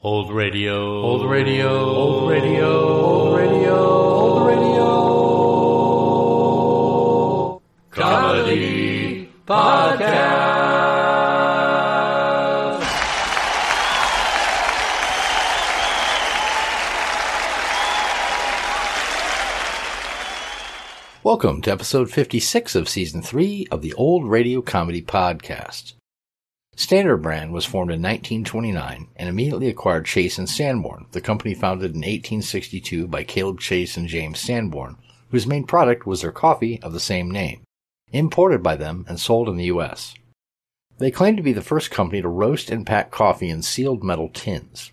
Old radio. Old radio. Old radio. Old radio. Old radio. Comedy podcast. Welcome to episode 56 of season 3 of the Old Radio Comedy Podcast. Standard Brand was formed in 1929 and immediately acquired Chase and Sanborn, the company founded in 1862 by Caleb Chase and James Sanborn, whose main product was their coffee of the same name, imported by them and sold in the U.S. They claimed to be the first company to roast and pack coffee in sealed metal tins.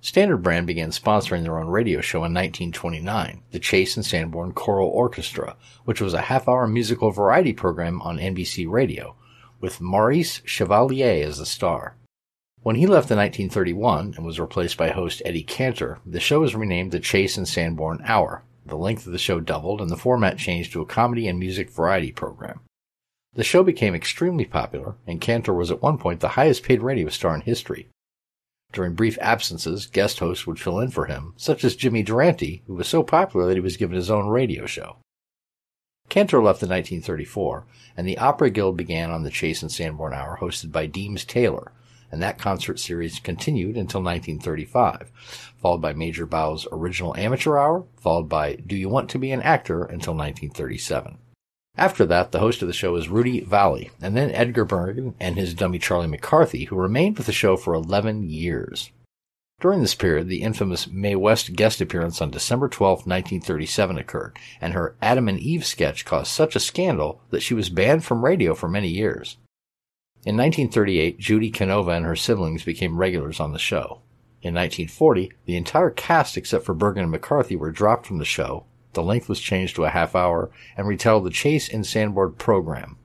Standard Brand began sponsoring their own radio show in 1929, the Chase and Sanborn Choral Orchestra, which was a half-hour musical variety program on NBC Radio, with Maurice Chevalier as the star. When he left in 1931 and was replaced by host Eddie Cantor, the show was renamed the Chase and Sanborn Hour. The length of the show doubled and the format changed to a comedy and music variety program. The show became extremely popular, and Cantor was at one point the highest paid radio star in history. During brief absences, guest hosts would fill in for him, such as Jimmy Durante, who was so popular that he was given his own radio show. Cantor left in 1934, and the Opera Guild began on the Chase and Sanborn Hour hosted by Deems Taylor, and that concert series continued until 1935, followed by Major Bowes' original Amateur Hour, followed by Do You Want to Be an Actor until 1937. After that, the host of the show was Rudy Vallée, and then Edgar Bergen and his dummy Charlie McCarthy, who remained with the show for 11 years. During this period, the infamous Mae West guest appearance on December 12, 1937 occurred, and her Adam and Eve sketch caused such a scandal that she was banned from radio for many years. In 1938, Judy Canova and her siblings became regulars on the show. In 1940, the entire cast except for Bergen and McCarthy were dropped from the show, the length was changed to a half hour, and retitled the Chase and Sanborn program.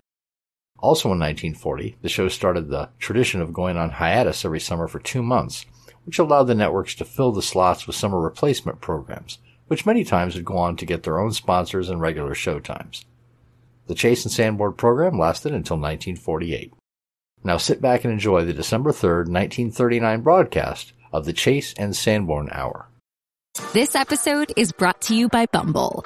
Also in 1940, the show started the tradition of going on hiatus every summer for two months, which allowed the networks to fill the slots with summer replacement programs, which many times would go on to get their own sponsors and regular showtimes. The Chase and Sanborn program lasted until 1948. Now sit back and enjoy the December 3rd, 1939 broadcast of the Chase and Sanborn Hour. This episode is brought to you by Bumble.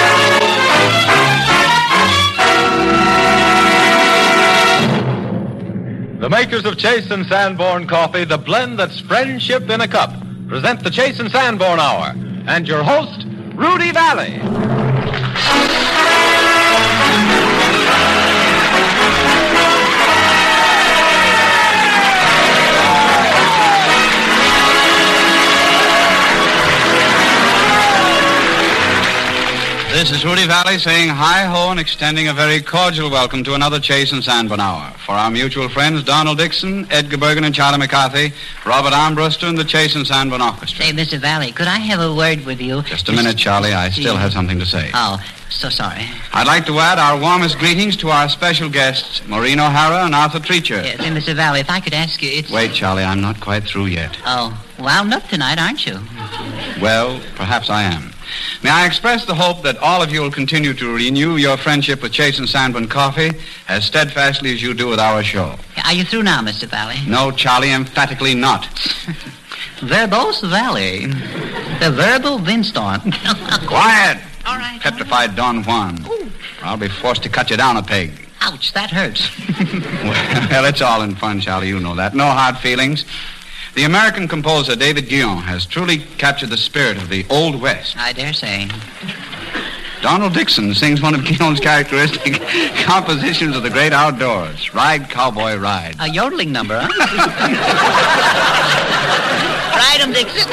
The makers of Chase and Sanborn coffee, the blend that's friendship in a cup, present the Chase and Sanborn Hour. And your host, Rudy Vallée. This is Rudy Vallée saying hi ho and extending a very cordial welcome to another Chase and Sanborn Hour. For our mutual friends Donald Dixon, Edgar Bergen and Charlie McCarthy, Robert Armbruster and the Chase and Sanborn Orchestra. Say, Mr. Vallée, could I have a word with you? Just a minute, Charlie. I still have something to say. Oh, so sorry. I'd like to add our warmest greetings to our special guests, Maureen O'Hara and Arthur Treacher. Yes, and Mr. Vallée, if I could ask you, it's... Wait, Charlie, I'm not quite through yet. Oh, wound up tonight, aren't you? Well, perhaps I am. May I express the hope that all of you will continue to renew your friendship with Chase and Sanborn Coffee as steadfastly as you do with our show. Are you through now, Mr. Vallée? No, Charlie, emphatically not. Verbose Vallée. The verbal windstorm. Quiet! All right. Petrified Don Juan. Or I'll be forced to cut you down a peg. Ouch, that hurts. well, it's all in fun, Charlie. You know that. No hard feelings. The American composer David Guion has truly captured the spirit of the Old West. I dare say. Donald Dixon sings one of Guion's characteristic compositions of the great outdoors, Ride Cowboy Ride. A yodeling number, huh? Ride 'em, Dixon.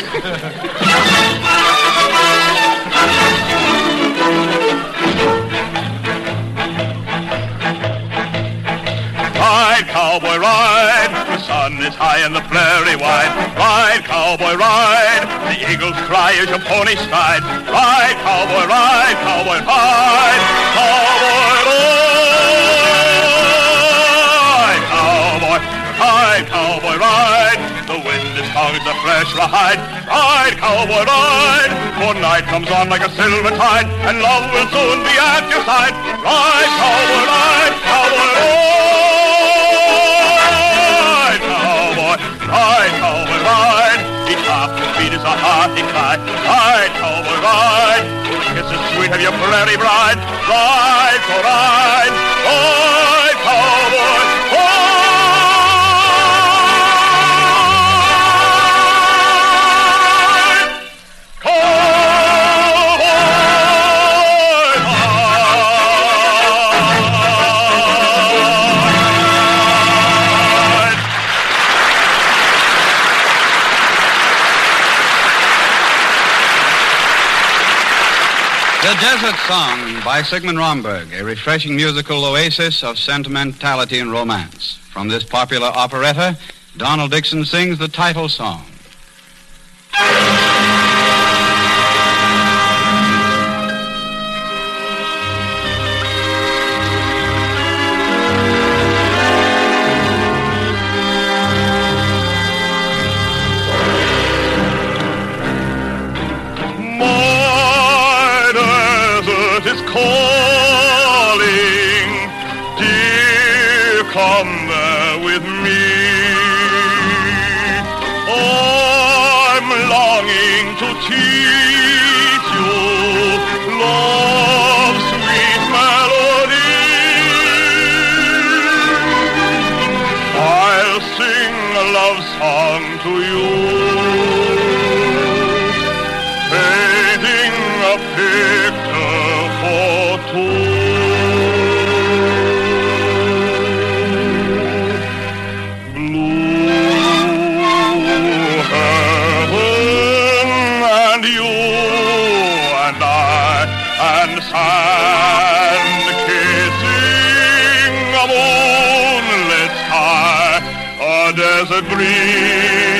Ride, cowboy, ride. The sun is high and the prairie wide. Ride, cowboy, ride. The eagles cry as your pony stride. Ride, cowboy, ride, cowboy, ride. Cowboy, ride. Cowboy, ride, cowboy, ride. The wind is strong as a fresh ride. Ride, cowboy, ride. For night comes on like a silver tide, and love will soon be at your side. Ride, cowboy, ride, cowboy, ride. Ride, cowboy, ride, cowboy, ride. Each half beat is a hearty cry. Ride, cowboy, ride. Kisses sweet of your prairie bride. Ride, for ride, ride, cowboy, The Desert Song by Sigmund Romberg, a refreshing musical oasis of sentimentality and romance. From this popular operetta, Donald Dixon sings the title song. Desert breeze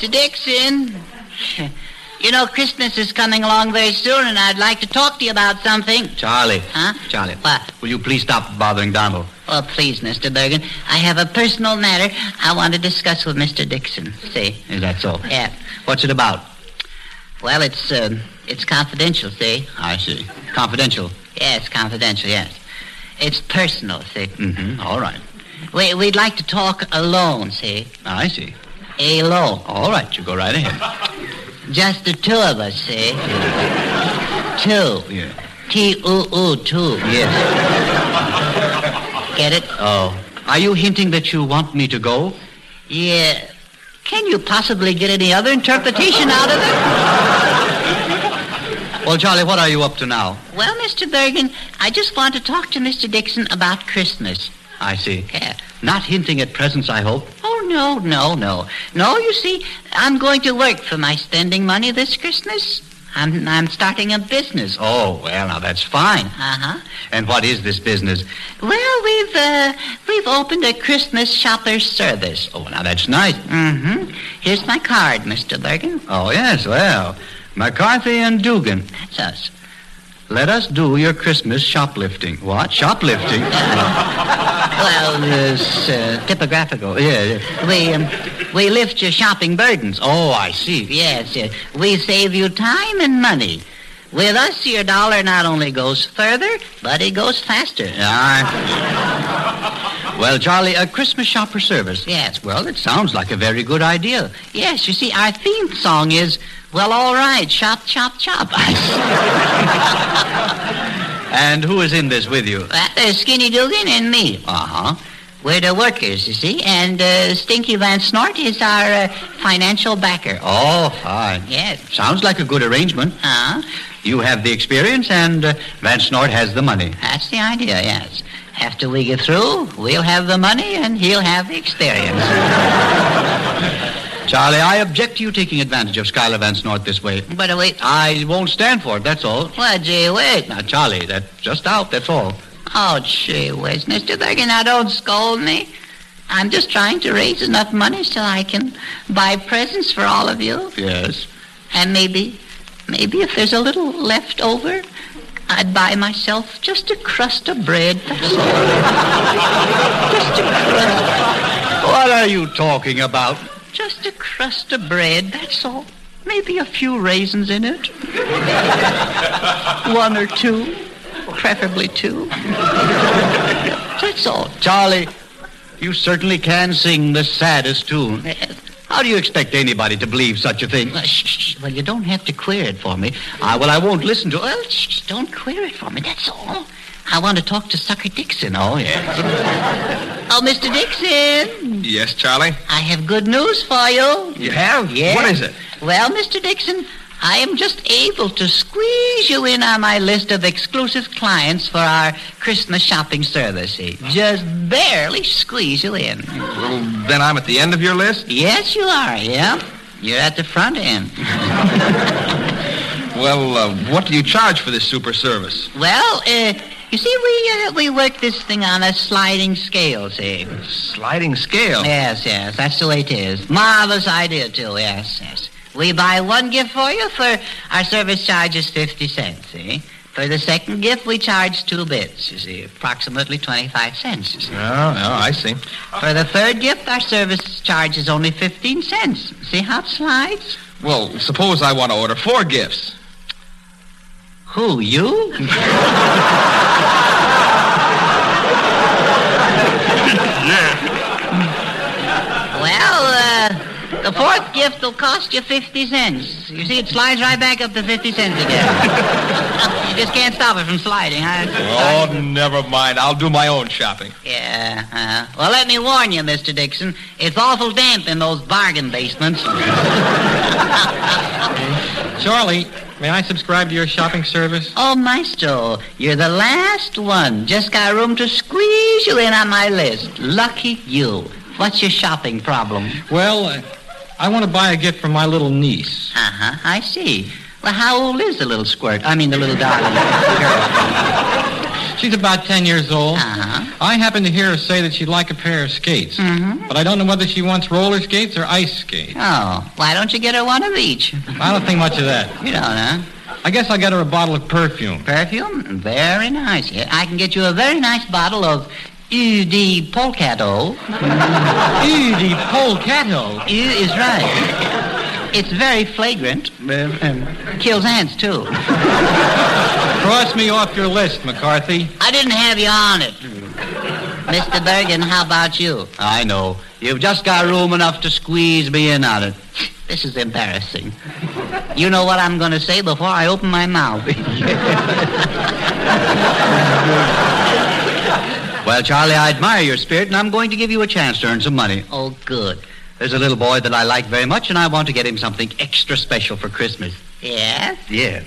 Mr. Dixon, you know Christmas is coming along very soon, and I'd like to talk to you about something. Charlie. Huh? Charlie. What? Will you please stop bothering Donald? Oh, please, Mr. Bergen. I have a personal matter I want to discuss with Mr. Dixon. See? Is that so? Yeah. What's it about? Well, it's uh, it's confidential. See? I see. Confidential. Yes, confidential. Yes. It's personal. See? Mm-hmm. All right. We, we'd like to talk alone. See? I see. Alone. All right, you go right ahead. Just the two of us. See? two. Yeah. T U U two. Yes. Get it? Oh. Are you hinting that you want me to go? Yeah. Can you possibly get any other interpretation out of it? Well, Charlie, what are you up to now? Well, Mr. Bergen, I just want to talk to Mr. Dixon about Christmas. I see. Yeah. Not hinting at presents, I hope. Oh, no, no, no. No, you see, I'm going to work for my spending money this Christmas. I'm, I'm starting a business. Oh, well, now that's fine. Uh-huh. And what is this business? Well, we've, uh, we've opened a Christmas shopper service. Oh, now that's nice. Mm-hmm. Here's my card, Mr. Bergen. Oh, yes, well. McCarthy and Dugan. That's us. Let us do your Christmas shoplifting. What? Shoplifting? Well, it's uh, typographical. yeah, yeah. We, um, we lift your shopping burdens. Oh, I see. Yes, yes. We save you time and money. With us, your dollar not only goes further, but it goes faster. Ah. well, Charlie, a Christmas shopper service. Yes. Well, it sounds like a very good idea. Yes, you see, our theme song is, well, all right, Chop, chop, chop. And who is in this with you? Uh, uh, Skinny Dugan and me. Uh-huh. We're the workers, you see, and uh, Stinky Van Snort is our uh, financial backer. Oh, fine. Yes. Sounds like a good arrangement. Uh-huh. You have the experience, and uh, Van Snort has the money. That's the idea, yes. After we get through, we'll have the money and he'll have the experience. Charlie, I object to you taking advantage of Schuyler Van Snort this way. But wait, I won't stand for it, that's all. well, gee whiz. Now, Charlie, that's just out, that's all. Oh, gee whiz, Mr. Bergen, now don't scold me. I'm just trying to raise enough money so I can buy presents for all of you. Yes. And maybe, maybe if there's a little left over, I'd buy myself just a crust of bread. That's all. just a crust. What are you talking about? Just a crust of bread, that's all. Maybe a few raisins in it. One or two. Preferably two. That's all. Charlie, you certainly can sing the saddest tune. How do you expect anybody to believe such a thing? Well, shh, shh. Well, you don't have to queer it for me. Ah, well, I won't listen to it. Well, shh, shh, don't queer it for me, that's all. I want to talk to Sucker Dixon. Oh, yes. Oh, Mr. Dixon, Yes, Charlie? I have good news for you. You have? Yes. What is it? Well, Mr. Dixon, I am just able to squeeze you in on my list of exclusive clients for our Christmas shopping service. Just barely squeeze you in. Well, then I'm at the end of your list? Yes, you are, yeah. You're at the front end. Well, uh, what do you charge for this super service? Well, uh, you see, we uh, we work this thing on a sliding scale, see. Sliding scale. Yes, yes, that's the way it is. Marvelous idea, too, yes, yes. We buy one gift for you for our service charge is 50 cents, see? For the second gift, we charge two bits, you see, approximately 25 cents. you see. Oh, oh, I see. For the third gift, our service charge is only 15 cents. See how it slides? Well, suppose I want to order four gifts. Who, you? Well, uh, the fourth gift will cost you 50 cents. You see, it slides right back up to 50 cents again. you just can't stop it from sliding, huh? Oh, never mind. I'll do my own shopping. Yeah. Uh, well, let me warn you, Mr. Dixon. It's awful damp in those bargain basements. Charlie, may I subscribe to your shopping service? Oh, Maestro, you're the last one. Just got room to squeeze you in on my list. Lucky you. What's your shopping problem? Well, uh, I want to buy a gift for my little niece. Uh-huh, I see. Well, how old is the little squirt? I mean, the little darling. She's about 10 years old. Uh-huh. I happen to hear her say that she'd like a pair of skates. Mhm. But I don't know whether she wants roller skates or ice skates. Oh, why don't you get her one of each? I don't think much of that. You don't, huh? I guess I'll get her a bottle of perfume. Perfume? Very nice. I can get you a very nice bottle of Eau de Polcato. Eau de Polcato? Eau is right. It's very flagrant. um, kills ants, too. Cross me off your list, McCarthy. I didn't have you on it. Mr. Bergen, how about you? I know. You've just got room enough to squeeze me in on it. This is embarrassing. You know what I'm going to say before I open my mouth. well, Charlie, I admire your spirit, and I'm going to give you a chance to earn some money. Oh, good. There's a little boy that I like very much, and I want to get him something extra special for Christmas. Yes? Yes.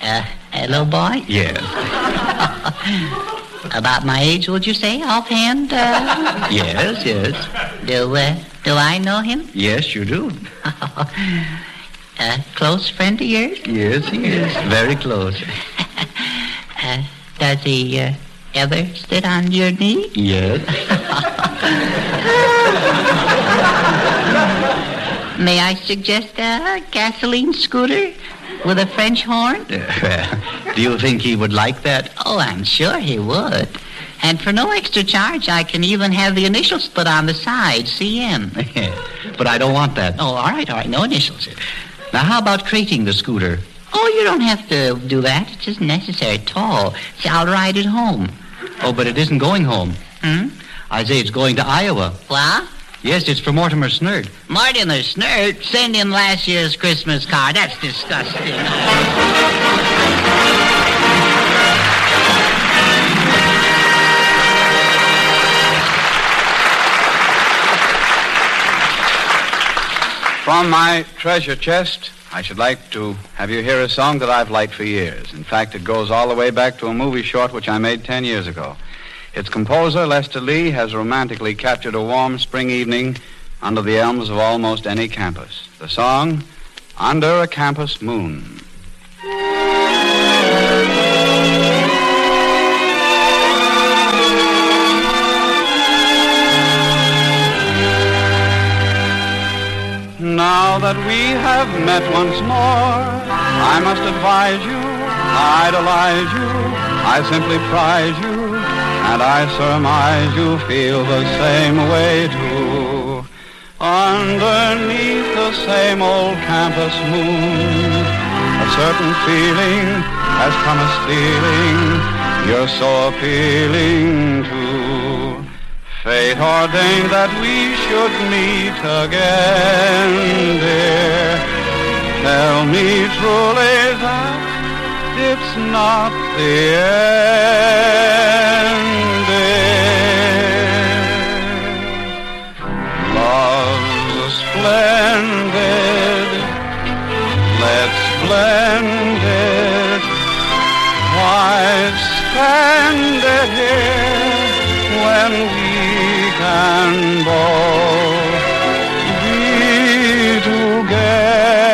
Uh, hello, boy? Yes. About my age, would you say, offhand? Uh... Yes, yes. Do, uh, do I know him? Yes, you do. A close friend of yours? Yes, he is. Very close. uh, does he uh, ever sit on your knee? Yes. May I suggest a gasoline scooter with a French horn? Do you think he would like that? Oh, I'm sure he would. And for no extra charge, I can even have the initials put on the side, CM. but I don't want that. Oh, all right, all right, no initials. Now, how about crating the scooter? Oh, you don't have to do that. It isn't necessary at all. See, I'll ride it home. Oh, but it isn't going home. Hmm? I say it's going to Iowa. What? Yes, it's for Mortimer Snerd. Mortimer Snerd? Send him last year's Christmas card. That's disgusting. From my treasure chest, I should like to have you hear a song that I've liked for years. In fact, it goes all the way back to a movie short which I made 10 years ago. Its composer, Lester Lee, has romantically captured a warm spring evening under the elms of almost any campus. The song, Under a Campus Moon. Now that we have met once more, I must advise you, idolize you, I simply prize you, and I surmise you feel the same way too. Underneath the same old campus moon, a certain feeling has come a stealing, you're so appealing to. Fate ordained that we should meet again, dear. Tell me truly that it's not the end, dear. Love's splendid, let's blend it. Why spend it here when we can both be together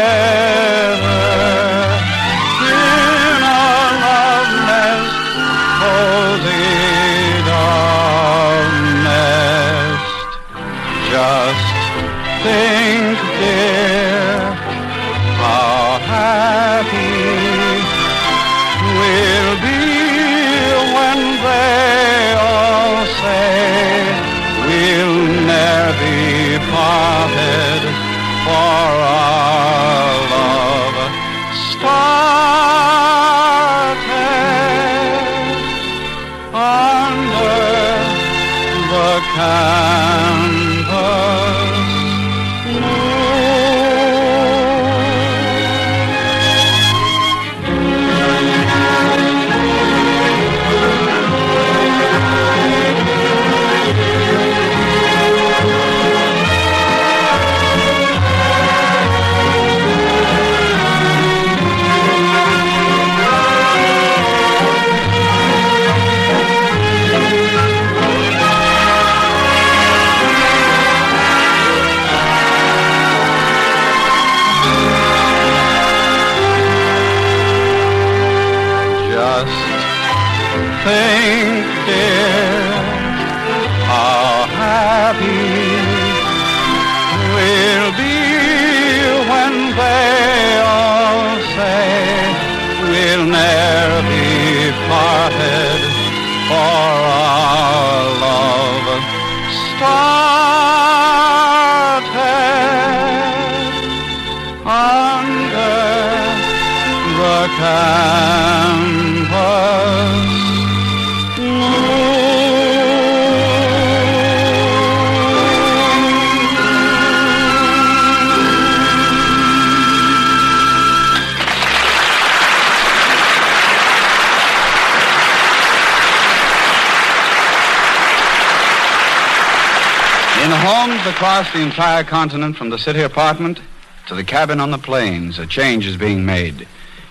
entire continent, from the city apartment to the cabin on the plains, a change is being made.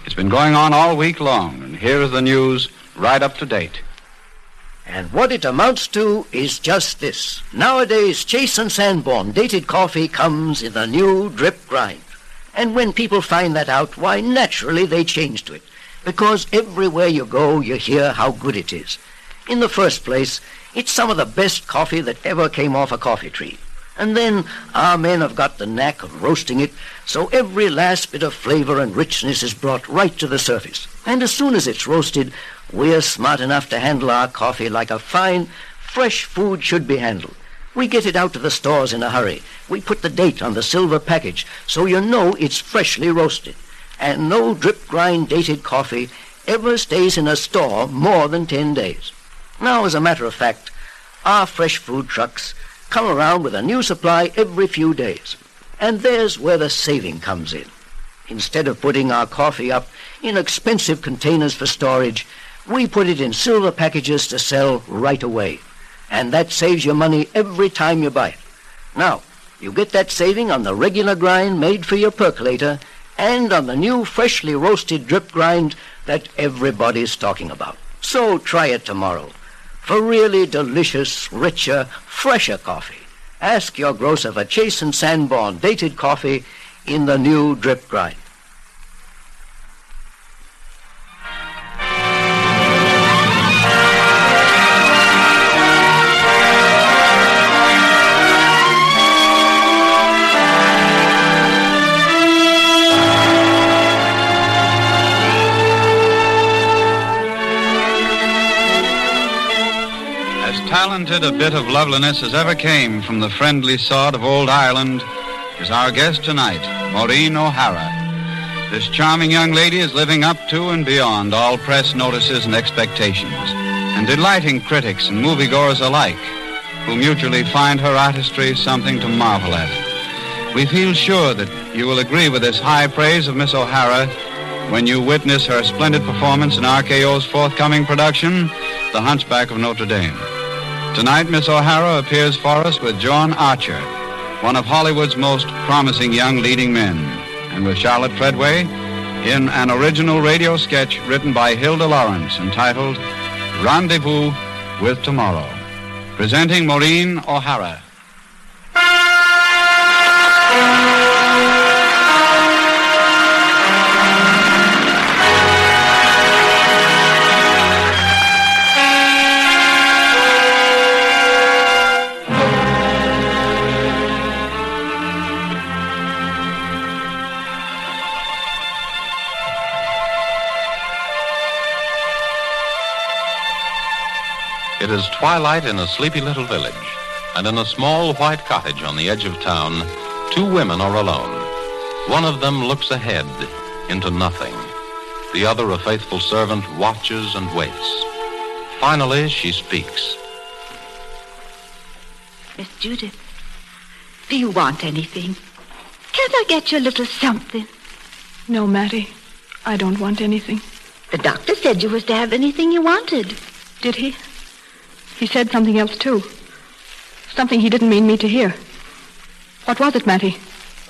It's been going on all week long, and here is the news right up to date. And what it amounts to is just this. Nowadays, Chase and Sanborn dated coffee comes in the new drip grind. And when people find that out, why, naturally they change to it. Because everywhere you go, you hear how good it is. In the first place, it's some of the best coffee that ever came off a coffee tree. And then our men have got the knack of roasting it, so every last bit of flavor and richness is brought right to the surface. And as soon as it's roasted, we're smart enough to handle our coffee like a fine, fresh food should be handled. We get it out to the stores in a hurry. We put the date on the silver package so you know it's freshly roasted. And no drip grind dated coffee ever stays in a store more than ten days. Now, as a matter of fact, our fresh food trucks come around with a new supply every few days. And there's where the saving comes in. Instead of putting our coffee up in expensive containers for storage, we put it in silver packages to sell right away. And that saves you money every time you buy it. Now, you get that saving on the regular grind made for your percolator and on the new freshly roasted drip grind that everybody's talking about. So try it tomorrow. For really delicious, richer, fresher coffee, ask your grocer for Chase and Sanborn dated coffee in the new drip grind. Talented a bit of loveliness as ever came from the friendly sod of old Ireland is our guest tonight, Maureen O'Hara. This charming young lady is living up to and beyond all press notices and expectations, and delighting critics and moviegoers alike, who mutually find her artistry something to marvel at. We feel sure that you will agree with this high praise of Miss O'Hara when you witness her splendid performance in RKO's forthcoming production, The Hunchback of Notre Dame. Tonight, Miss O'Hara appears for us with John Archer, one of Hollywood's most promising young leading men, and with Charlotte Treadway in an original radio sketch written by Hilda Lawrence entitled Rendezvous with Tomorrow. Presenting Maureen O'Hara. It is twilight in a sleepy little village, and in a small white cottage on the edge of town, two women are alone. One of them looks ahead into nothing. The other, a faithful servant, watches and waits. Finally, she speaks. Miss Judith, do you want anything? Can't I get you a little something? No, Mattie. I don't want anything. The doctor said you was to have anything you wanted. Did he? He said something else, too. Something he didn't mean me to hear. What was it, Mattie?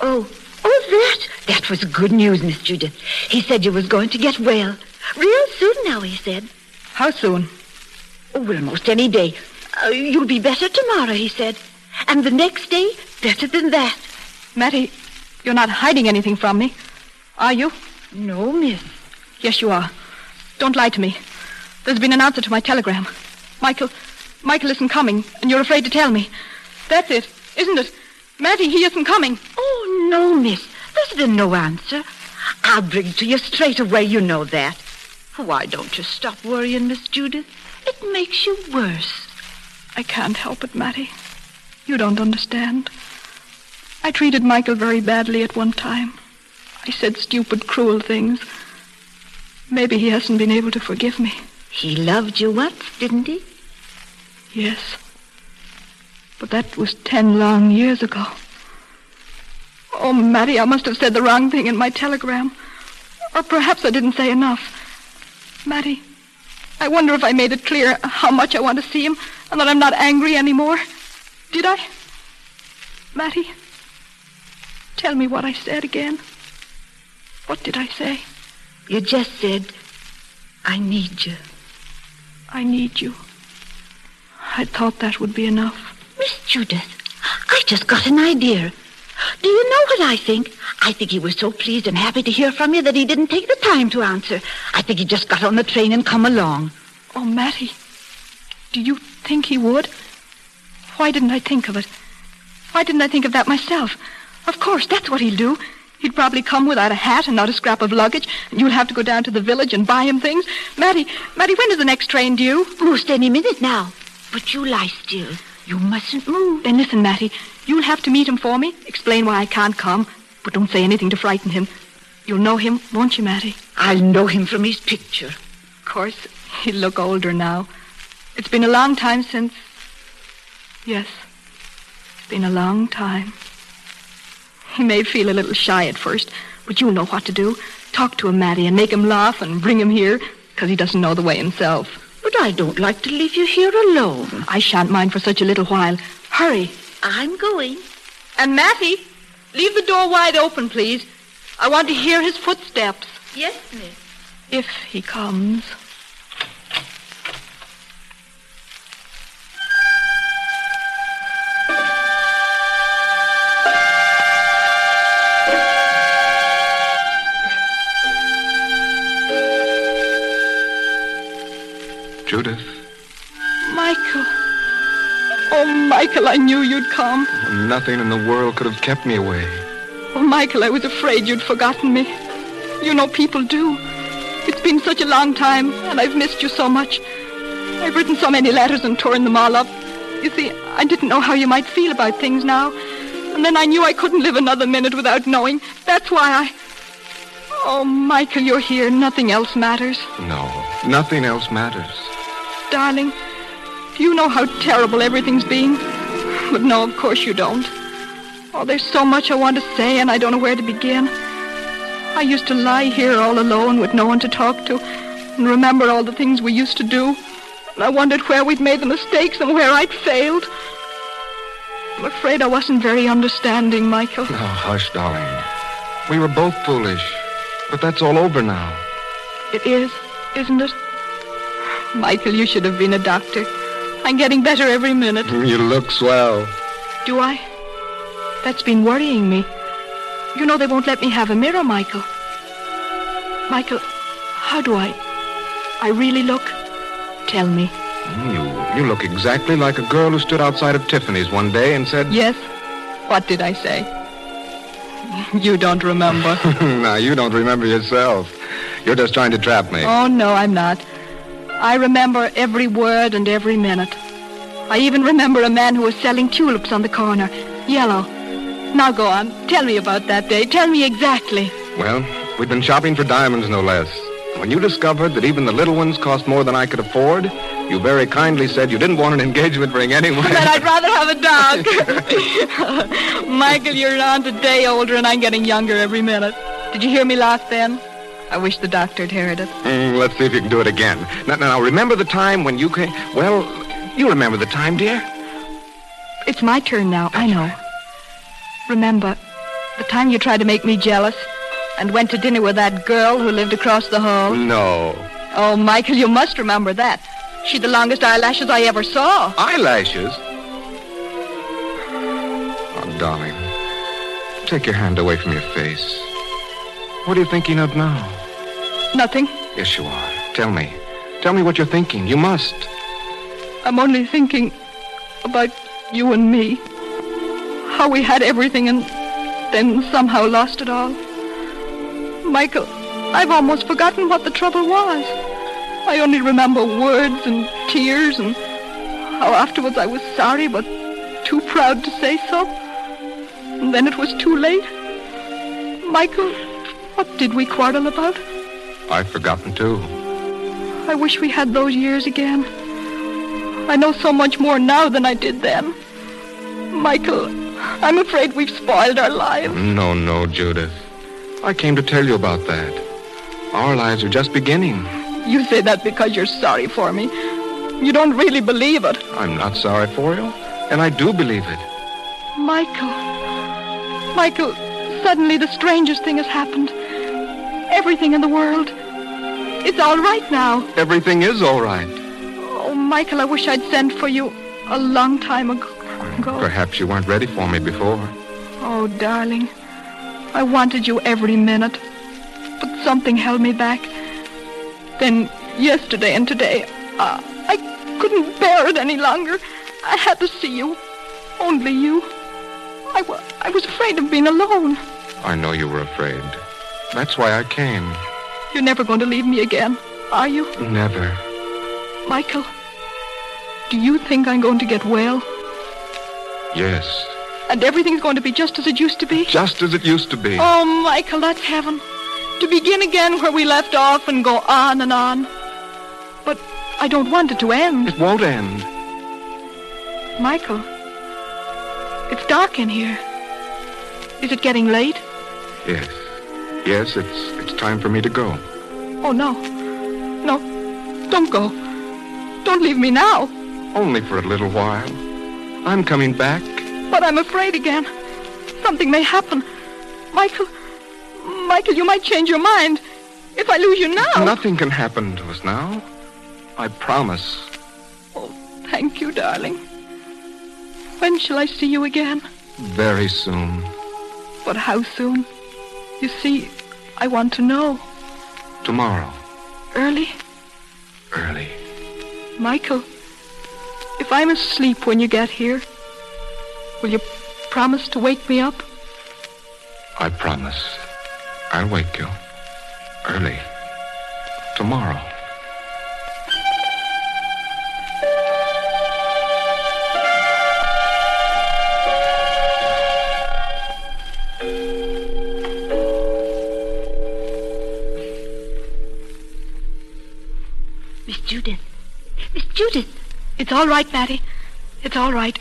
Oh, oh, that. That was good news, Miss Judith. He said you was going to get well. Real soon now, he said. How soon? Oh, well, most any day. Uh, you'll be better tomorrow, he said. And the next day, better than that. Mattie, you're not hiding anything from me, are you? No, miss. Yes, you are. Don't lie to me. There's been an answer to my telegram. Michael, Michael isn't coming, and you're afraid to tell me. That's it, isn't it? Matty, he isn't coming. Oh, no, miss. There's been no answer. I'll bring to you straight away, you know that. Why don't you stop worrying, Miss Judith? It makes you worse. I can't help it, Matty. You don't understand. I treated Michael very badly at one time. I said stupid, cruel things. Maybe he hasn't been able to forgive me. He loved you once, didn't he? Yes. But that was ten long years ago. Oh, Matty, I must have said the wrong thing in my telegram. Or perhaps I didn't say enough. Matty, I wonder if I made it clear how much I want to see him and that I'm not angry anymore. Did I? Matty, tell me what I said again. What did I say? You just said, I need you. I need you. I thought that would be enough. Miss Judith, I just got an idea. Do you know what I think? I think he was so pleased and happy to hear from you that he didn't take the time to answer. I think he just got on the train and come along. Oh, Mattie, do you think he would? Why didn't I think of it? Why didn't I think of that myself? Of course, that's what he'll do. He'd probably come without a hat and not a scrap of luggage, and you'll have to go down to the village and buy him things. Matty, Matty, when is the next train due? Most any minute now. But you lie still. You mustn't move. Then listen, Matty. You'll have to meet him for me, explain why I can't come, but don't say anything to frighten him. You'll know him, won't you, Matty? I'll know him from his picture. Of course, he'll look older now. It's been a long time since... Yes, it's been a long time. He may feel a little shy at first, but you'll know what to do. Talk to him, Matty, and make him laugh and bring him here, because he doesn't know the way himself. But I don't like to leave you here alone. I shan't mind for such a little while. Hurry. I'm going. And Matty, leave the door wide open, please. I want to hear his footsteps. Yes, miss. If he comes. Judith. Michael. Oh, Michael, I knew you'd come. Nothing in the world could have kept me away. Oh, Michael, I was afraid you'd forgotten me. You know, people do. It's been such a long time, and I've missed you so much. I've written so many letters and torn them all up. You see, I didn't know how you might feel about things now. And then I knew I couldn't live another minute without knowing. That's why I... Oh, Michael, you're here. Nothing else matters. No, nothing else matters. Darling, do you know how terrible everything's been? But no, of course you don't. Oh, there's so much I want to say, and I don't know where to begin. I used to lie here all alone with no one to talk to and remember all the things we used to do. And I wondered where we'd made the mistakes and where I'd failed. I'm afraid I wasn't very understanding, Michael. Oh, hush, darling. We were both foolish. But that's all over now. It is, isn't it? Michael, you should have been a doctor. I'm getting better every minute. Mm, you look swell. Do I? That's been worrying me. You know they won't let me have a mirror, Michael. Michael, how do I... I really look? Tell me. Mm, you, you look exactly like a girl who stood outside of Tiffany's one day and said... Yes? What did I say? You don't remember. now, you don't remember yourself. You're just trying to trap me. Oh, no, I'm not. I remember every word and every minute. I even remember a man who was selling tulips on the corner. Yellow. Now go on. Tell me about that day. Tell me exactly. Well, we'd been shopping for diamonds, no less. When you discovered that even the little ones cost more than I could afford, you very kindly said you didn't want an engagement ring anyway. That I'd rather have a dog. Michael, you're on a day older and I'm getting younger every minute. Did you hear me laugh then? I wish the doctor'd heard it. Mm, let's see if you can do it again. Now, now, remember the time when you came... Well, you remember the time, dear? It's my turn now, I know. Remember, the time you tried to make me jealous and went to dinner with that girl who lived across the hall? No. Oh, Michael, you must remember that. She the longest eyelashes I ever saw. Eyelashes? Oh, darling. Take your hand away from your face. What are you thinking of now? Nothing. Yes, you are. Tell me. Tell me what you're thinking. You must. I'm only thinking about you and me. How we had everything and then somehow lost it all. Michael, I've almost forgotten what the trouble was. I only remember words and tears and how afterwards I was sorry but too proud to say so. And then it was too late. Michael, what did we quarrel about? I've forgotten too. I wish we had those years again. I know so much more now than I did then. Michael, I'm afraid we've spoiled our lives. No, no, Judith. I came to tell you about that. Our lives are just beginning. You say that because you're sorry for me. You don't really believe it. I'm not sorry for you, and I do believe it. Michael. Michael, suddenly the strangest thing has happened. Everything in the world. It's all right now. Everything is all right. Oh, Michael, I wish I'd sent for you a long time ago. Perhaps you weren't ready for me before. Oh, darling. I wanted you every minute. But something held me back. Then yesterday and today, uh, I couldn't bear it any longer. I had to see you. Only you. I, wa- I was afraid of being alone. I know you were afraid. That's why I came. You're never going to leave me again, are you? Never. Michael, do you think I'm going to get well? Yes. And everything's going to be just as it used to be? Just as it used to be. Oh, Michael, that's heaven. To begin again where we left off and go on and on. But I don't want it to end. It won't end. Michael, it's dark in here. Is it getting late? Yes. Yes, it's it's time for me to go. Oh, no. No. Don't go. Don't leave me now. Only for a little while. I'm coming back. But I'm afraid again. Something may happen. Michael, Michael, you might change your mind. If I lose you now. Nothing can happen to us now. I promise. Oh, thank you, darling. When shall I see you again? Very soon. But how soon? You see, I want to know. Tomorrow. Early? Early. Michael, if I'm asleep when you get here, will you promise to wake me up? I promise. I'll wake you. Early. Tomorrow. It's all right, Mattie. It's all right.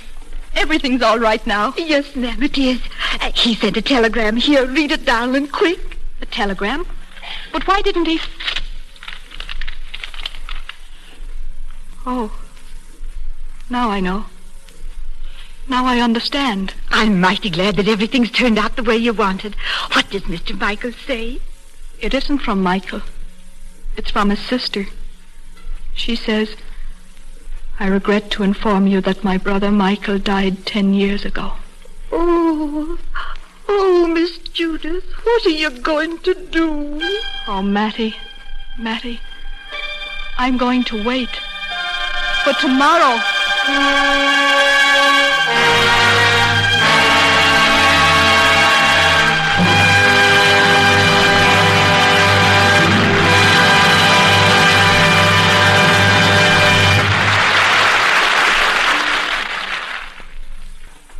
Everything's all right now. Yes, ma'am, it is. Uh, he sent a telegram here. Read it, darling, quick. A telegram? But why didn't he... Oh. Now I know. Now I understand. I'm mighty glad that everything's turned out the way you wanted. What does Mr. Michael say? It isn't from Michael. It's from his sister. She says, I regret to inform you that my brother Michael died ten years ago. Oh, oh, Miss Judith, what are you going to do? Oh, Mattie, Mattie, I'm going to wait. But tomorrow.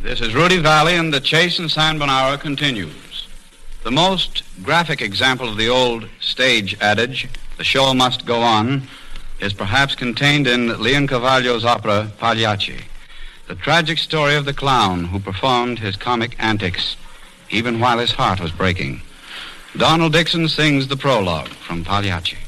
This is Rudy Vallée, and the Chase and Sanborn continues. The most graphic example of the old stage adage, the show must go on, is perhaps contained in Leon Leoncavallo's opera Pagliacci, the tragic story of the clown who performed his comic antics even while his heart was breaking. Donald Dixon sings the prologue from Pagliacci.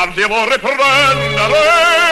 Parte vorrei prendere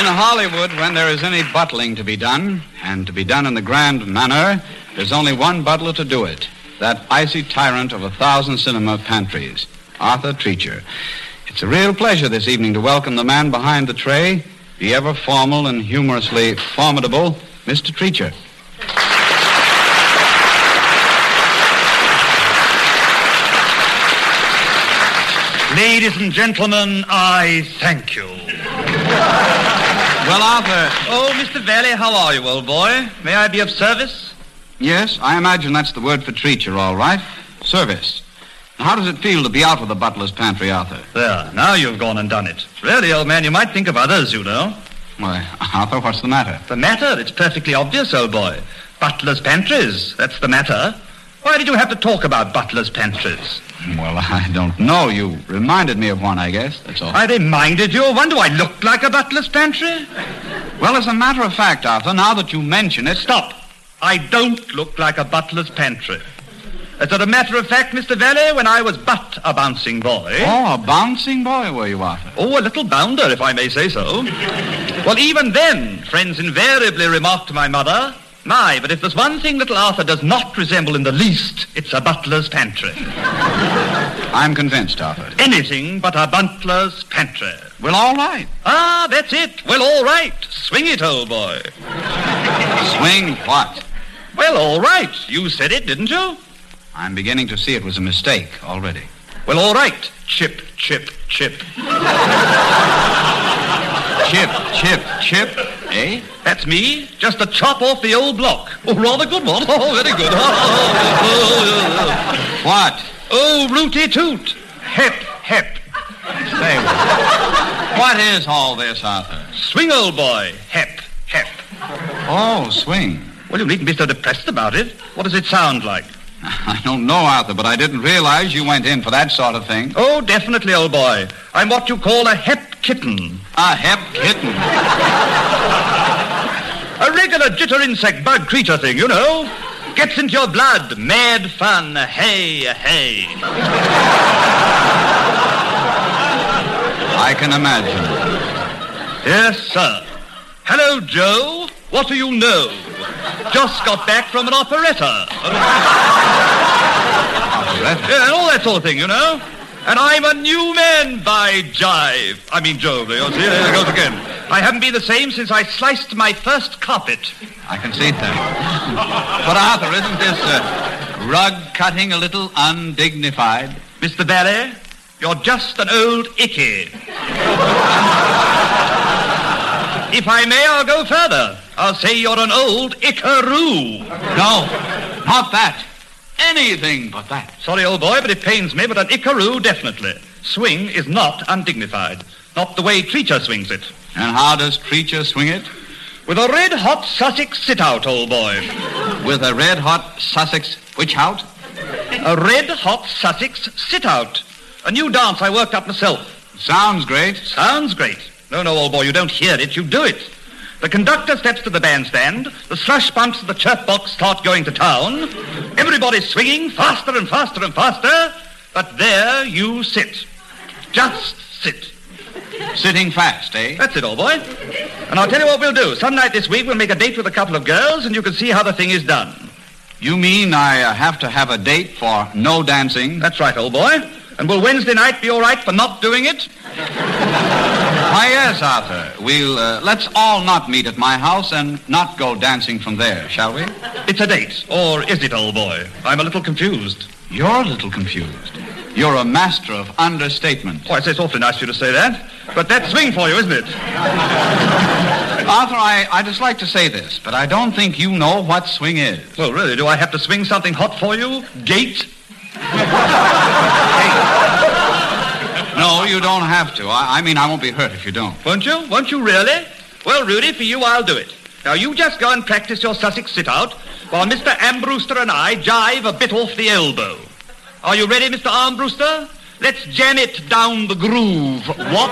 In Hollywood, when there is any butling to be done, and to be done in the grand manner, there's only one butler to do it. That icy tyrant of a thousand cinema pantries, Arthur Treacher. It's a real pleasure this evening to welcome the man behind the tray, the ever formal and humorously formidable Mr. Treacher. Ladies and gentlemen, I thank you. Well, Arthur. Oh, Mr. Vallée, how are you, old boy? May I be of service? Yes, I imagine that's the word for Treacher, all right. Service. How does it feel to be out of the butler's pantry, Arthur? There, now you've gone and done it. Really, old man, you might think of others, you know. Why, Arthur, what's the matter? The matter? It's perfectly obvious, old boy. Butler's pantries, that's the matter. Why did you have to talk about Butler's pantries? Well, I don't know. You reminded me of one, I guess. That's all. I reminded you of one. Do I look like a butler's pantry? Well, as a matter of fact, Arthur, now that you mention it. Stop. I don't look like a butler's pantry. As a matter of fact, Mr. Vallée, when I was but a bouncing boy. Oh, a bouncing boy, were you, Arthur? Oh, a little bounder, if I may say so. well, even then, friends invariably remarked to my mother, my, but if there's one thing little Arthur does not resemble in the least, it's a butler's pantry. I'm convinced, Arthur. Anything but a butler's pantry. Well, all right. Ah, that's it. Well, all right. Swing it, old boy. Swing what? Well, all right. You said it, didn't you? I'm beginning to see it was a mistake already. Well, all right. Chip, chip, chip. chip, chip, chip. Eh? That's me. Just a chop off the old block. Oh, rather good one. Oh, very good. what? Oh, rooty toot. Hep, hep. Say, what is all this, Arthur? Swing, old boy. Hep, hep. Oh, swing. Well, you needn't be so depressed about it. What does it sound like? I don't know, Arthur, but I didn't realize you went in for that sort of thing. Oh, definitely, old boy. I'm what you call a hep kitten. A hep kitten? a regular jitter insect bug creature thing, you know. Gets into your blood. Mad fun. Hey, hey. I can imagine. Yes, sir. Hello, Joe. What do you know? Just got back from an operetta. operetta? Yeah, and all that sort of thing, you know. And I'm a new man, by jive. I mean, Joe, there you see, there it goes again. I haven't been the same since I sliced my first carpet. I can see that. but, Arthur, isn't this uh, rug cutting a little undignified? Mr. Barry, you're just an old icky. if I may, I'll go further. I'll say you're an old ickaroo. No, not that. Anything but that. Sorry, old boy, but it pains me, but an ickaroo, definitely. Swing is not undignified. Not the way Treacher swings it. And how does Treacher swing it? With a red-hot Sussex sit-out, old boy. With a red-hot Sussex which-out? A red-hot Sussex sit-out. A new dance I worked up myself. Sounds great. Sounds great. No, no, old boy, you don't hear it, you do it. The conductor steps to the bandstand, the slush bumps of the chirp box start going to town, everybody's swinging faster and faster and faster, but there you sit. Just sit. Sitting fast, eh? That's it, old boy. And I'll tell you what we'll do. Some night this week we'll make a date with a couple of girls and you can see how the thing is done. You mean I uh, have to have a date for no dancing? That's right, old boy. And will Wednesday night be all right for not doing it? Why, yes, Arthur. We'll, uh, let's all not meet at my house and not go dancing from there, shall we? It's a date. Or is it, old boy? I'm a little confused. You're a little confused. You're a master of understatement. Oh, I say it's awfully nice of you to say that. But that's swing for you, isn't it? Arthur, I, I just like to say this, but I don't think you know what swing is. Well, really, do I have to swing something hot for you? Gate? No, you don't have to. I, I mean, I won't be hurt if you don't. Won't you? Won't you really? Well, Rudy, for you, I'll do it. Now, you just go and practice your Sussex sit-out while Mr. Armbruster and I jive a bit off the elbow. Are you ready, Mr. Armbruster? Let's jam it down the groove. What?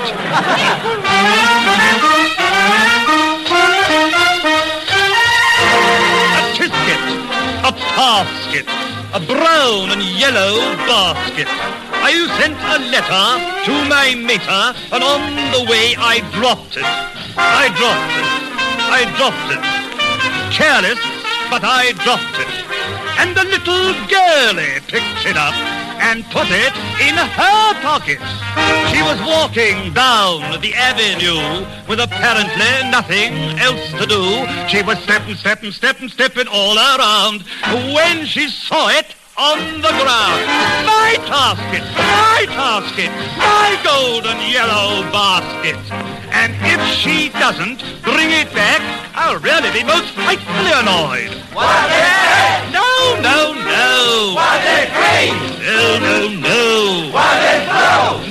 a basket, a brown and yellow basket. I sent a letter to my mater, and on the way I dropped it. I dropped it. I dropped it. Careless, but I dropped it. And the little girlie eh, picked it up and put it in her pocket. She was walking down the avenue with apparently nothing else to do. She was stepping, stepping, stepping, stepping all around when she saw it on the ground. My basket, my basket, my golden yellow basket. And if she doesn't bring it back, I'll really be most frightfully annoyed. What is No, no, no. Green? No, no, no. What is blue?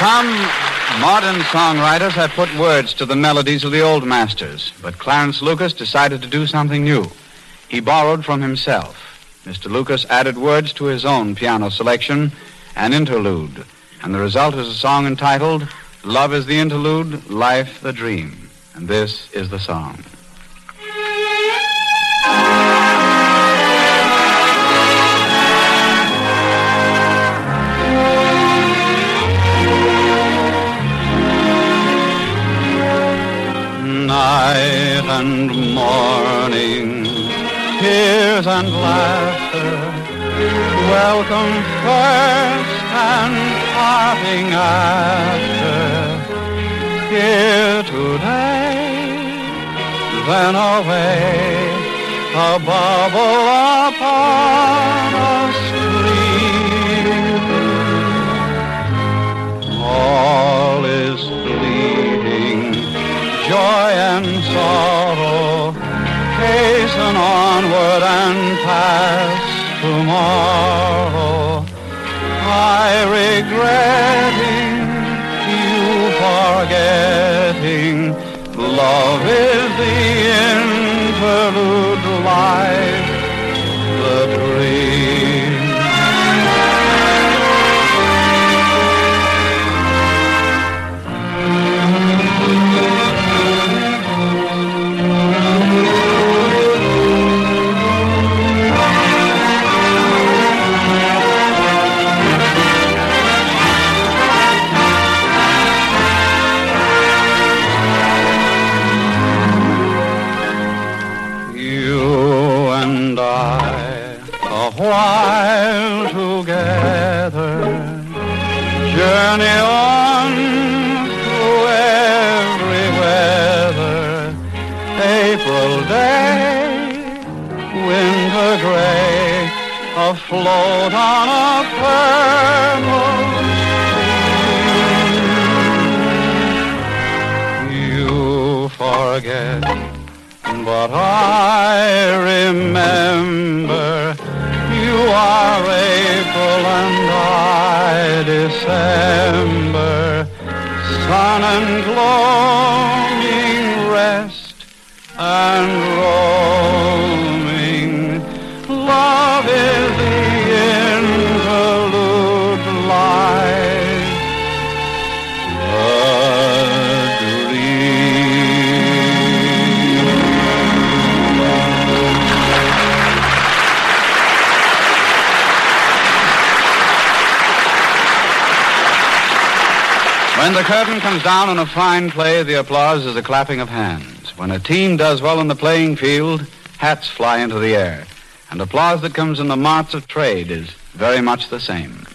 Some modern songwriters have put words to the melodies of the old masters, but Clarence Lucas decided to do something new. He borrowed from himself. Mr. Lucas added words to his own piano selection, an interlude, and the result is a song entitled Love is the Interlude, Life the Dream. And this is the song. Night and morning, tears and laughter, welcome first and parting after. Here today, then away, a bubble upon a stream. All is fleeting, joy and sorrow, hasten onward and pass tomorrow. I regretting you forgetting, love is the interlude, life the dream. Comes down on a fine play, the applause is a clapping of hands. When a team does well on the playing field, hats fly into the air. And applause that comes in the marts of trade is very much the same.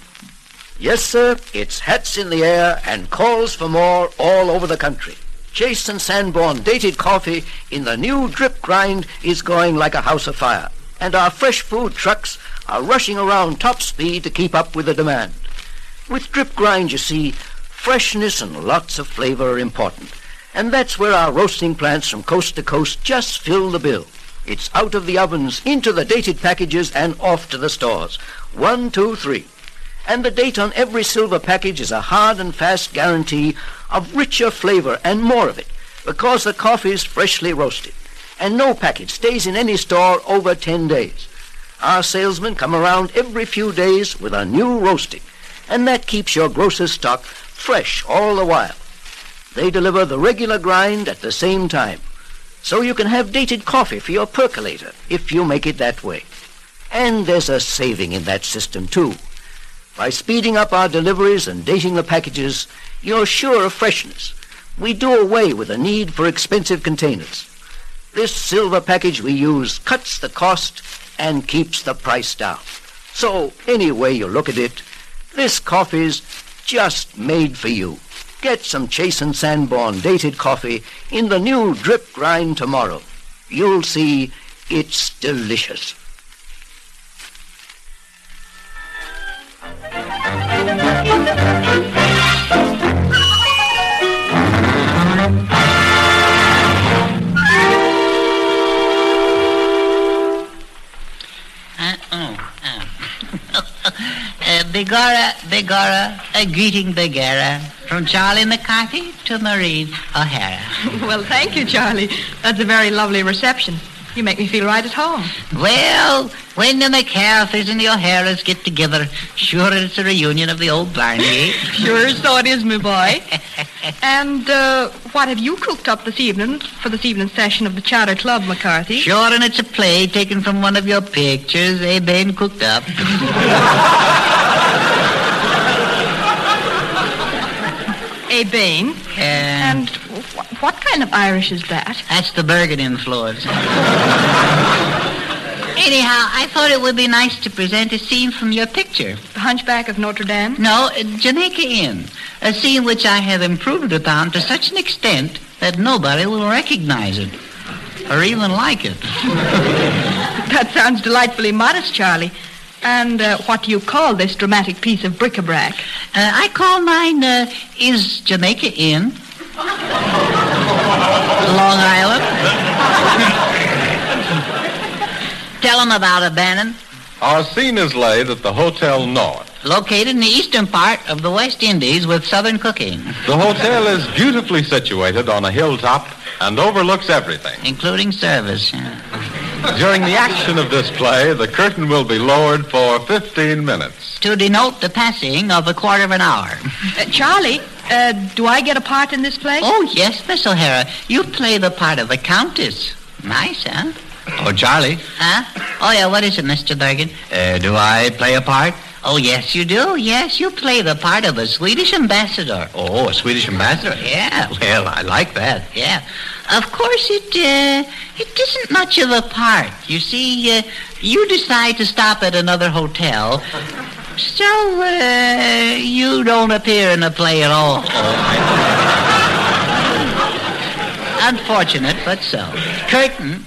Yes, sir, it's hats in the air and calls for more all over the country. And Sanborn dated coffee in the new drip grind is going like a house of fire. And our fresh food trucks are rushing around top speed to keep up with the demand. With drip grind, you see, freshness and lots of flavor are important. And that's where our roasting plants from coast to coast just fill the bill. It's out of the ovens, into the dated packages, and off to the stores. One, two, three. And the date on every silver package is a hard and fast guarantee of richer flavor and more of it, because the coffee's freshly roasted. And no package stays in any store over ten days. Our salesmen come around every few days with a new roasting, and that keeps your grocer's stock fresh all the while. They deliver the regular grind at the same time, so you can have dated coffee for your percolator if you make it that way. And there's a saving in that system, too. By speeding up our deliveries and dating the packages, you're sure of freshness. We do away with the need for expensive containers. This silver package we use cuts the cost and keeps the price down. So, any way you look at it, this coffee's just made for you. Get some Chase and Sanborn dated coffee in the new drip grind tomorrow. You'll see it's delicious. Begorra, Begorra, a greeting Begorra, from Charlie McCarthy to Maureen O'Hara. Well, thank you, Charlie. That's a very lovely reception. You make me feel right at home. Well, when the McCarthys and the O'Haras get together, sure it's a reunion of the old barngate. Sure, so it is, my boy. and uh, what have you cooked up this evening for this evening's session of the Charter Club, McCarthy? Sure, and it's a play taken from one of your pictures, eh, Ben cooked up. A Bain. and wh- what kind of Irish is that? That's the Bergen influence. Anyhow, I thought it would be nice to present a scene from your picture. The Hunchback of Notre Dame? No, uh, Jamaica Inn. A scene which I have improved upon to such an extent that nobody will recognize it. Or even like it. That sounds delightfully modest, Charlie. And uh, what do you call this dramatic piece of bric-a-brac? Uh, I call mine uh, Is Jamaica Inn. Long Island. Tell them about it, Bannon. Our scene is laid at the Hotel North. Located in the eastern part of the West Indies with southern cooking. The hotel is beautifully situated on a hilltop and overlooks everything. Including service. During the action of this play, the curtain will be lowered for 15 minutes. To denote the passing of a quarter of an hour. Uh, Charlie, uh, do I get a part in this play? Oh, yes, Miss O'Hara. You play the part of the Countess. Nice, huh? Oh, Charlie. Huh? Oh, yeah, what is it, Mr. Bergen? Uh, do I play a part? Oh, yes, you do. Yes, you play the part of a Swedish ambassador. Oh, a Swedish ambassador? Yeah. Well, I like that. Yeah. Of course, it uh, it isn't much of a part. You see, uh, you decide to stop at another hotel, so uh, you don't appear in the play at all. Unfortunate, but so. Curtain.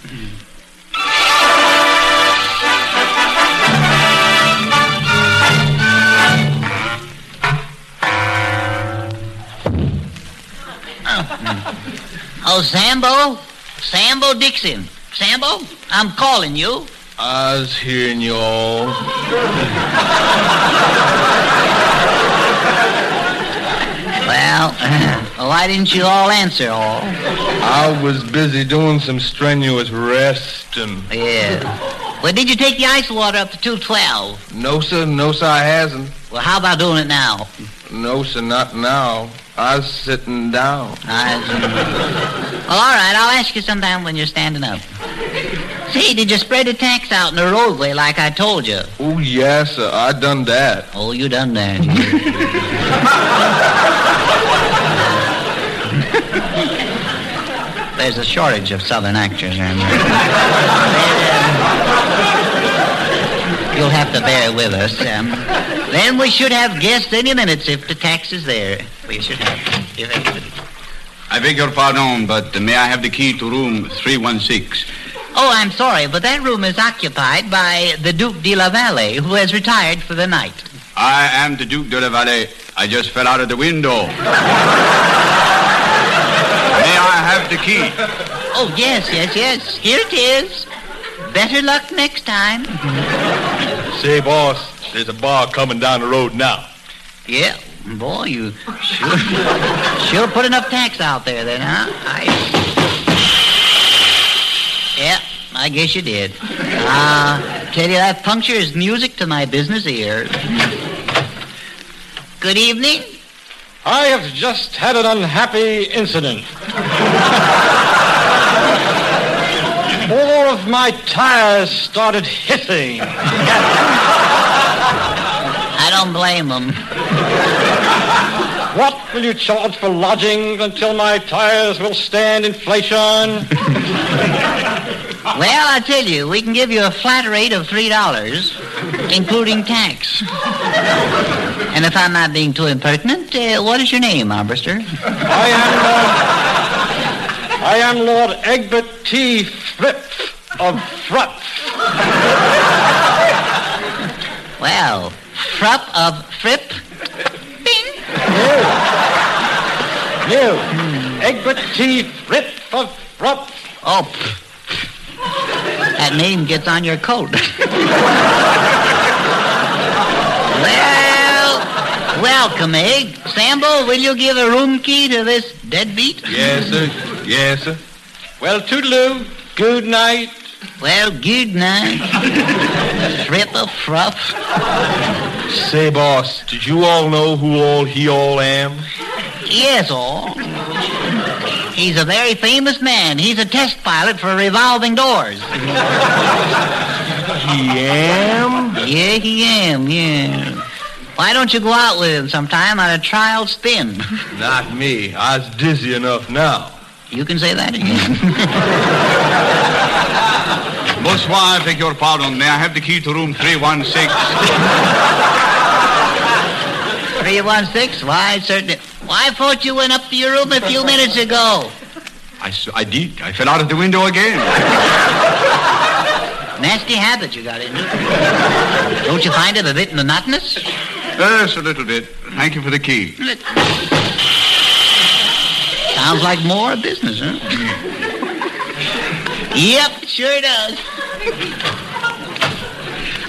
Oh, Sambo? Sambo Dixon. Sambo, I'm calling you. I was hearing you all. Well, why didn't you all answer all? I was busy doing some strenuous resting. Yeah. Well, did you take the ice water up to 212? No, sir. No, sir, I hasn't. Well, how about doing it now? No, sir, not now. I was sitting down. I Well, all right. I'll ask you sometime when you're standing up. See, did you spread the tacks out in the roadway like I told you? Oh, yes, sir. I done that. Oh, you done that. There's a shortage of Southern actors here. You'll have to bear with us. Um, then we should have guests any minute if the tacks is there. We should have. I beg your pardon, but may I have the key to room 316? Oh, I'm sorry, but that room is occupied by the Duke de la Valle, who has retired for the night. I am the Duke de la Valle. I just fell out of the window. may I have the key? Oh, yes, yes, yes. Here it is. Better luck next time. Say, boss, there's a bar coming down the road now. Yeah, boy, you sure, sure put enough tacks out there then, huh? I... I guess you did. Ah, tell you that puncture is music to my business ears. Good evening. I have just had an unhappy incident. All of my tires started hissing. I don't blame them. What will you charge for lodging until my tires will stand inflation? Well, I tell you, we can give you a flat rate of three dollars, including tax. And if I'm not being too impertinent, uh, what is your name, Arbiter? I am, uh, I am Lord Egbert T. Fripp of Frupp. Well, Frupp of Fripp. Bing! New. Egbert T. Fripp of Rupp. Oh, pff. That name gets on your coat. well, welcome, Egg. Sambo, will you give a room key to this deadbeat? Yes, sir. Yes, sir. Well, toodaloo. Good night. Well, good night. Fripp of Fruff. Say, boss, did you all know who all he all am? Yes, all. He's a very famous man. He's a test pilot for revolving doors. He am? Yeah, he am, yeah. Why don't you go out with him sometime on a trial spin? Not me. I was dizzy enough now. You can say that again. Bonsoir, I beg your pardon. May I have the key to room 316? 316? Why, certainly. I thought you went up to your room a few minutes ago. I, I did. I fell out of the window again. Nasty habit you got into. Don't you find it a bit monotonous? Yes, a little bit. Thank you for the key. Sounds like more business, huh? yep, sure does.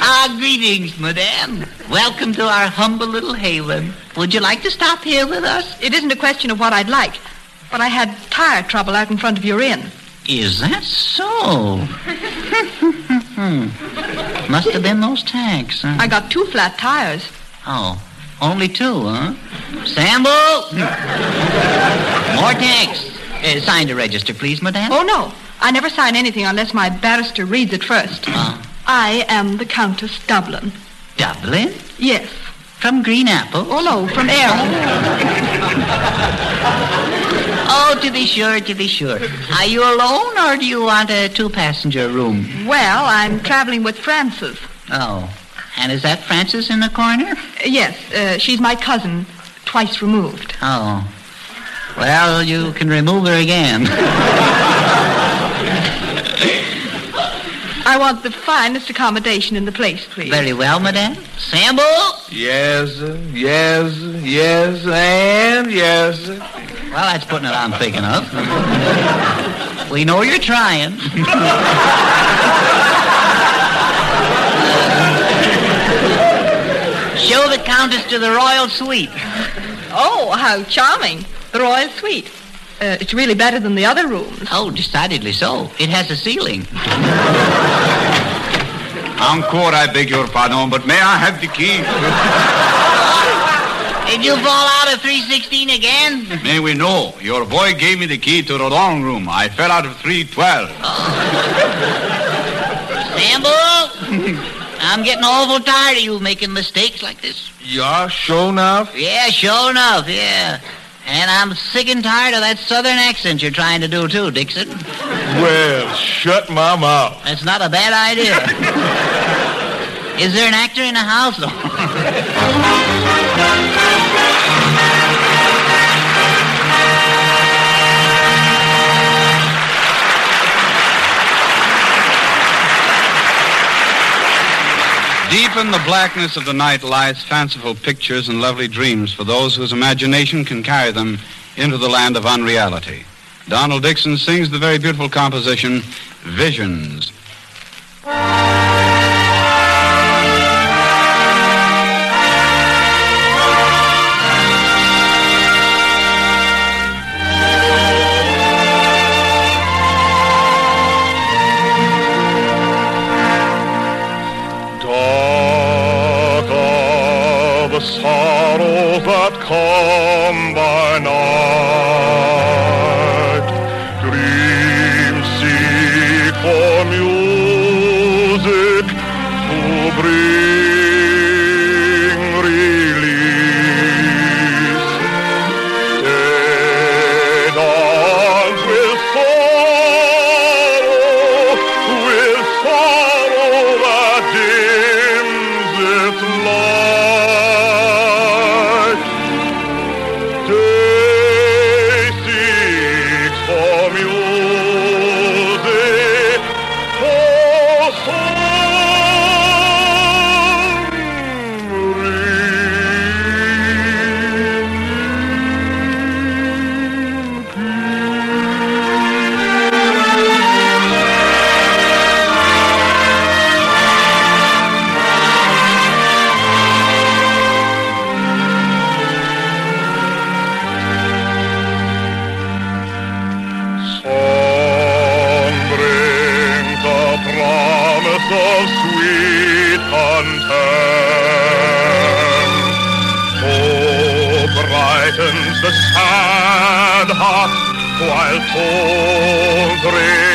Ah, greetings, madame. Welcome to our humble little haven. Would you like to stop here with us? It isn't a question of what I'd like, but I had tire trouble out in front of your inn. Is that so? Must have been those tanks. Huh? I got two flat tires. Oh, only two, huh? Sambo! More tanks. Uh, sign the register, please, madame. Oh, no. I never sign anything unless my barrister reads it first. Uh, I am the Countess Dublin. Dublin? Yes. From Green Apple? Oh, no, from Ayr. Oh, to be sure, to be sure. Are you alone, or do you want a two-passenger room? Well, I'm traveling with Frances. Oh, and is that Frances in the corner? Yes, uh, she's my cousin, twice removed. Oh. Well, you can remove her again. I want the finest accommodation in the place, please. Very well, madame. Sambo? Yes, sir. Yes, sir. Yes, sir. and yes. Well, that's putting it on thick enough. we know you're trying. Show the Countess to the royal suite. Oh, how charming. The royal suite. Uh, it's really better than the other rooms. Oh, decidedly so. It has a ceiling. Encore, I beg your pardon, but may I have the key? Did you fall out of 316 again? May we know? Your boy gave me the key to the wrong room. I fell out of 312. Sambo? I'm getting awful tired of you making mistakes like this. Yeah, sure enough. Yeah, sure enough, yeah. And I'm sick and tired of that southern accent you're trying to do, too, Dixon. Well, shut my mouth. That's not a bad idea. Is there an actor in the house, though? Deep in the blackness of the night lies fanciful pictures and lovely dreams for those whose imagination can carry them into the land of unreality. Donald Dixon sings the very beautiful composition, Visions. While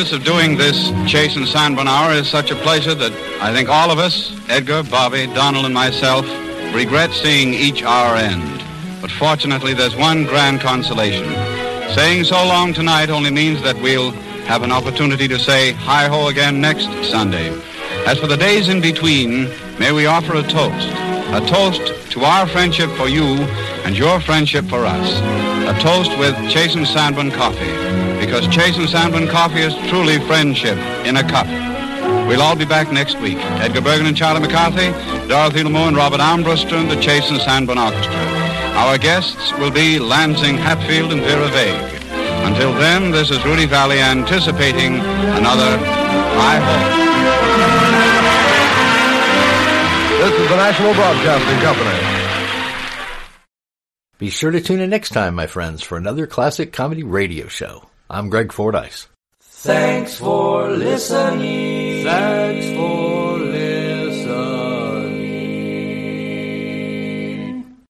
Business of doing this Chase and Sanborn Hour is such a pleasure that I think all of us, Edgar, Bobby, Donald, and myself, regret seeing each hour end. But fortunately, there's one grand consolation. Saying so long tonight only means that we'll have an opportunity to say hi-ho again next Sunday. As for the days in between, may we offer a toast. A toast to our friendship for you and your friendship for us. A toast with Chase and Sanborn coffee. Because Chase and Sanborn coffee is truly friendship in a cup. We'll all be back next week. Edgar Bergen and Charlie McCarthy, Dorothy Lamour and Robert Armbruster and the Chase and Sanborn Orchestra. Our guests will be Lansing Hatfield and Vera Vague. Until then, this is Rudy Vallée anticipating another High Ho. This is the National Broadcasting Company. Be sure to tune in next time, my friends, for another classic comedy radio show. I'm Greg Fordyce. Thanks for listening. Thanks for